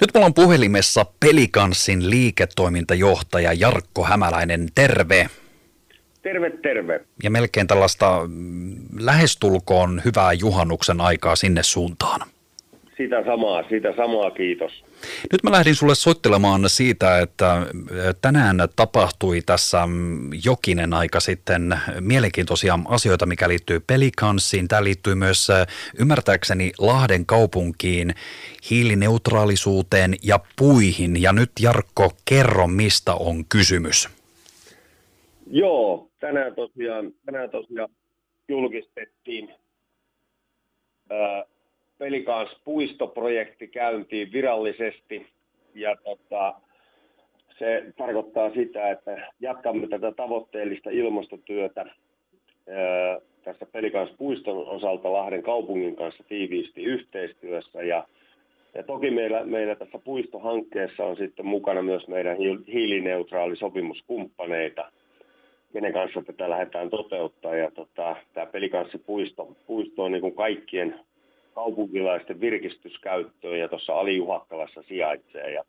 Nyt mulla on puhelimessa Pelikanssin liiketoimintajohtaja Jarkko Hämäläinen. Terve. Terve, terve. Ja melkein tällaista mm, lähestulkoon hyvää juhannuksen aikaa sinne suuntaan. Sitä samaa, sitä samaa, kiitos. Nyt mä lähdin sulle soittelemaan siitä, että tänään tapahtui tässä mm, jokinen aika sitten mielenkiintoisia asioita, mikä liittyy pelikanssiin. Tämä liittyy myös ymmärtääkseni Lahden kaupunkiin, hiilineutraalisuuteen ja puihin. Ja nyt Jarkko, kerro mistä on kysymys. Joo, tänään tosiaan, tänään tosiaan julkistettiin ää, Pelikans puistoprojekti käyntiin virallisesti ja tota, se tarkoittaa sitä, että jatkamme tätä tavoitteellista ilmastotyötä ää, tässä Pelikans puiston osalta Lahden kaupungin kanssa tiiviisti yhteistyössä ja ja toki meillä, meillä tässä puistohankkeessa on sitten mukana myös meidän hiilineutraalisopimuskumppaneita, kenen kanssa tätä lähdetään toteuttaa. Ja tota, tämä pelikanssipuisto puisto on niin kuin kaikkien kaupunkilaisten virkistyskäyttöön ja tuossa Alijuhakkalassa sijaitsee. Ja,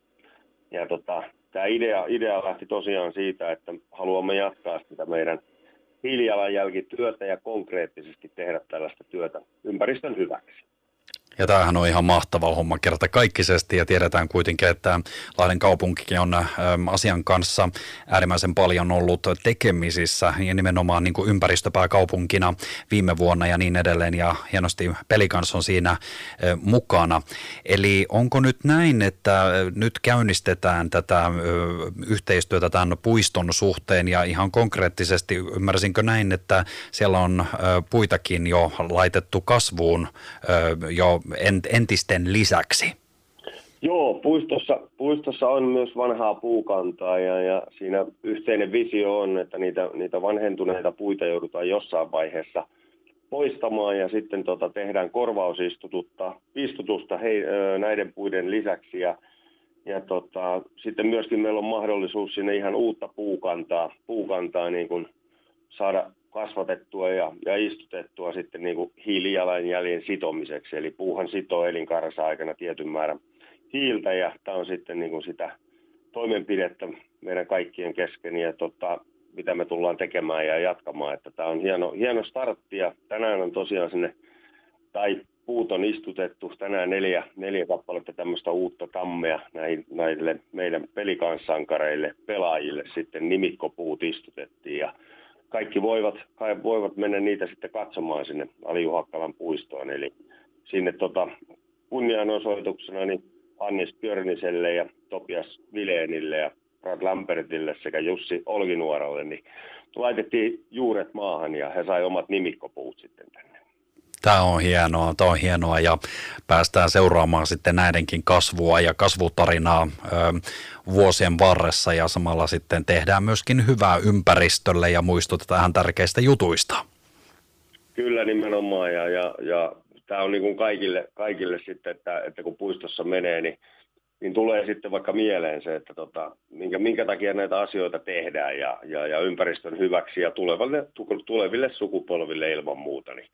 ja tota, tämä idea, idea lähti tosiaan siitä, että haluamme jatkaa sitä meidän hiilijalanjälkityötä ja konkreettisesti tehdä tällaista työtä ympäristön hyväksi. Ja tämähän on ihan mahtava homma kerta kaikkisesti ja tiedetään kuitenkin, että Lahden kaupunkikin on ähm, asian kanssa äärimmäisen paljon ollut tekemisissä ja nimenomaan niin kuin ympäristöpääkaupunkina viime vuonna ja niin edelleen ja hienosti pelikans on siinä äh, mukana. Eli onko nyt näin, että äh, nyt käynnistetään tätä äh, yhteistyötä tämän puiston suhteen ja ihan konkreettisesti ymmärsinkö näin, että siellä on puitakin jo laitettu kasvuun jo entisten lisäksi? Joo, puistossa, puistossa on myös vanhaa puukantaa ja, ja siinä yhteinen visio on, että niitä, niitä vanhentuneita puita joudutaan jossain vaiheessa poistamaan ja sitten tota, tehdään korvausistutusta istutusta näiden puiden lisäksi ja, ja tota, sitten myöskin meillä on mahdollisuus sinne ihan uutta puukantaa, puukantaa niin kuin saada kasvatettua ja, ja istutettua sitten niin kuin hiilijalanjäljen sitomiseksi. Eli puuhan sitoo elinkaarensa aikana tietyn määrän hiiltä ja tämä on sitten niin kuin sitä toimenpidettä meidän kaikkien kesken ja tota, mitä me tullaan tekemään ja jatkamaan. Että tämä on hieno, hieno startti ja tänään on tosiaan sinne, tai puut on istutettu tänään neljä, neljä kappaletta tämmöistä uutta tammea näille, meidän pelikanssankareille, pelaajille sitten nimikkopuut istutettiin ja kaikki voivat, voivat mennä niitä sitten katsomaan sinne Alijuhakkalan puistoon. Eli sinne tota, kunnianosoituksena niin Hannis Björniselle ja Topias Vileenille ja Brad Lambertille sekä Jussi Olkinuoralle, niin laitettiin juuret maahan ja he sai omat nimikkopuut sitten tänne. Tämä on hienoa, tämä on hienoa ja päästään seuraamaan sitten näidenkin kasvua ja kasvutarinaa ö, vuosien varressa ja samalla sitten tehdään myöskin hyvää ympäristölle ja muistutetaan tärkeistä jutuista. Kyllä nimenomaan ja, ja, ja tämä on niin kuin kaikille, kaikille sitten, että, että kun puistossa menee, niin, niin tulee sitten vaikka mieleen se, että tota, minkä, minkä takia näitä asioita tehdään ja, ja, ja ympäristön hyväksi ja tuleville, tuleville sukupolville ilman muuta. Niin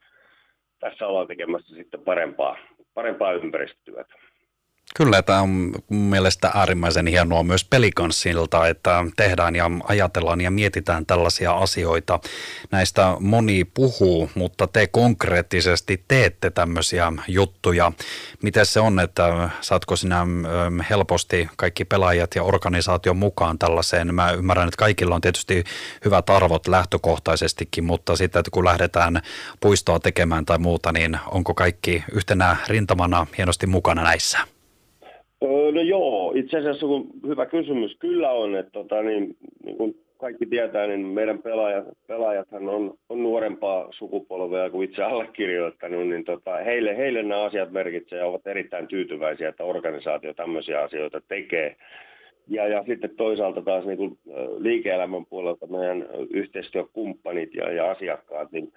tässä ollaan tekemässä sitten parempaa, parempaa ympäristötyötä. Kyllä, tämä on mun mielestä äärimmäisen hienoa myös pelikanssilta, että tehdään ja ajatellaan ja mietitään tällaisia asioita. Näistä moni puhuu, mutta te konkreettisesti teette tämmöisiä juttuja. Miten se on, että saatko sinä helposti kaikki pelaajat ja organisaation mukaan tällaiseen? Mä ymmärrän, että kaikilla on tietysti hyvät arvot lähtökohtaisestikin, mutta sitten että kun lähdetään puistoa tekemään tai muuta, niin onko kaikki yhtenä rintamana hienosti mukana näissä? No joo, itse asiassa kun hyvä kysymys kyllä on, että tota, niin, niin kuin kaikki tietää, niin meidän pelaajat, pelaajathan on, on nuorempaa sukupolvea kuin itse allekirjoittanut, niin tota, heille, heille nämä asiat merkitsevät ja ovat erittäin tyytyväisiä, että organisaatio tämmöisiä asioita tekee. Ja, ja sitten toisaalta taas niin kuin liike-elämän puolelta meidän yhteistyökumppanit ja, ja asiakkaat, niin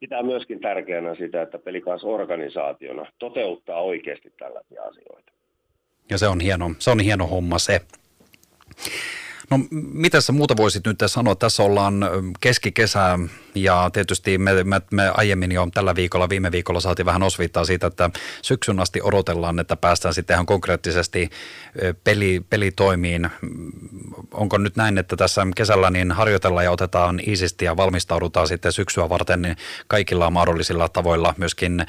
pitää myöskin tärkeänä sitä, että pelikaas organisaationa toteuttaa oikeasti tällaisia asioita. Ja se on hieno, se on hieno homma se. No mitä sä muuta voisit nyt sanoa? Tässä ollaan keskikesää ja tietysti me, me, me aiemmin jo tällä viikolla, viime viikolla saatiin vähän osviittaa siitä, että syksyn asti odotellaan, että päästään sitten ihan konkreettisesti peli, pelitoimiin. Onko nyt näin, että tässä kesällä niin harjoitellaan ja otetaan iisisti ja valmistaudutaan sitten syksyä varten niin kaikilla mahdollisilla tavoilla, myöskin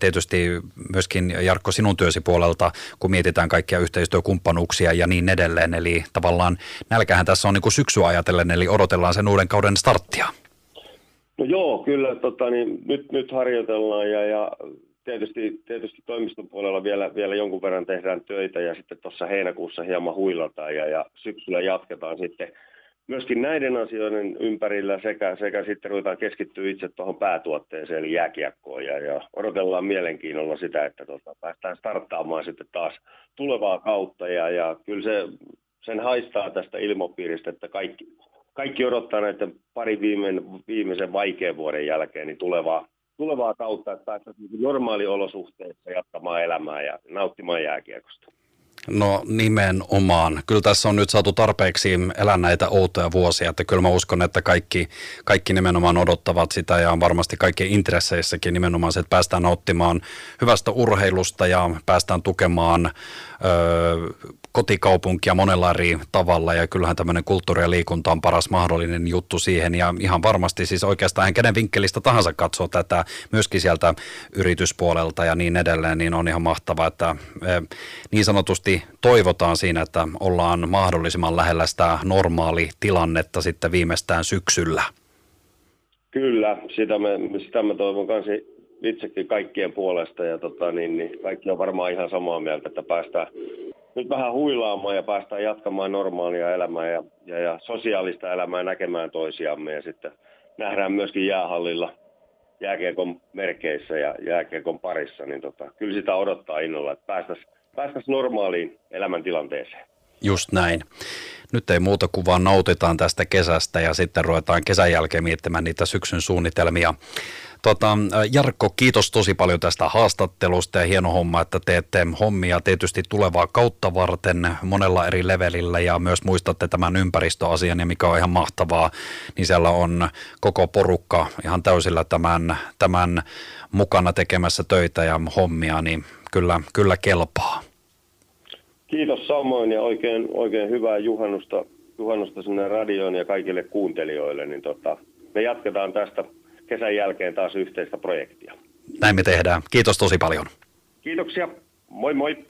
tietysti myöskin Jarkko sinun työsi puolelta, kun mietitään kaikkia yhteistyökumppanuuksia ja niin edelleen. Eli tavallaan nälkähän tässä on niin kuin syksyä ajatellen, eli odotellaan sen uuden kauden starttia. No joo, kyllä tota, niin nyt, nyt harjoitellaan ja, ja tietysti, tietysti toimiston puolella vielä, vielä jonkun verran tehdään töitä ja sitten tuossa heinäkuussa hieman huilataan ja, ja syksyllä jatketaan sitten myöskin näiden asioiden ympärillä sekä, sekä sitten ruvetaan keskittyä itse tuohon päätuotteeseen eli jääkiekkoon ja, ja odotellaan mielenkiinnolla sitä, että tota, päästään starttaamaan sitten taas tulevaa kautta ja, ja kyllä se, sen haistaa tästä ilmopiiristä, että kaikki, kaikki odottaa näiden pari viimeisen, viimeisen vaikean vuoden jälkeen niin tulevaa, tulevaa kautta, että päästään normaaliolosuhteissa jatkamaan elämää ja nauttimaan jääkiekosta. No nimenomaan. Kyllä tässä on nyt saatu tarpeeksi elää näitä outoja vuosia, että kyllä mä uskon, että kaikki, kaikki nimenomaan odottavat sitä ja varmasti kaikkien intresseissäkin nimenomaan se, että päästään nauttimaan hyvästä urheilusta ja päästään tukemaan kotikaupunkia monella eri tavalla ja kyllähän tämmöinen kulttuuri ja liikunta on paras mahdollinen juttu siihen ja ihan varmasti siis oikeastaan kenen vinkkelistä tahansa katsoo tätä myöskin sieltä yrityspuolelta ja niin edelleen, niin on ihan mahtavaa, että niin sanotusti toivotaan siinä, että ollaan mahdollisimman lähellä sitä normaali tilannetta sitten viimeistään syksyllä. Kyllä, sitä me, sitä me toivon kanssa itsekin kaikkien puolesta ja tota, niin, niin kaikki on varmaan ihan samaa mieltä, että päästään nyt vähän huilaamaan ja päästään jatkamaan normaalia elämää ja, ja, ja sosiaalista elämää näkemään toisiamme ja sitten nähdään myöskin jäähallilla jääkiekon merkeissä ja jääkiekon parissa, niin tota, kyllä sitä odottaa innolla, että päästäisiin päästäisi normaaliin elämäntilanteeseen. Just näin. Nyt ei muuta kuin vaan nautitaan tästä kesästä ja sitten ruvetaan kesän jälkeen miettimään niitä syksyn suunnitelmia. Tota, Jarkko, kiitos tosi paljon tästä haastattelusta ja hieno homma, että teette hommia tietysti tulevaa kautta varten monella eri levelillä ja myös muistatte tämän ympäristöasian ja mikä on ihan mahtavaa, niin siellä on koko porukka ihan täysillä tämän, tämän mukana tekemässä töitä ja hommia, niin kyllä, kyllä kelpaa. Kiitos samoin ja oikein, oikein hyvää juhannusta, juhannusta sinne radioon ja kaikille kuuntelijoille. Niin tota, me jatketaan tästä kesän jälkeen taas yhteistä projektia. Näin me tehdään. Kiitos tosi paljon. Kiitoksia. Moi moi.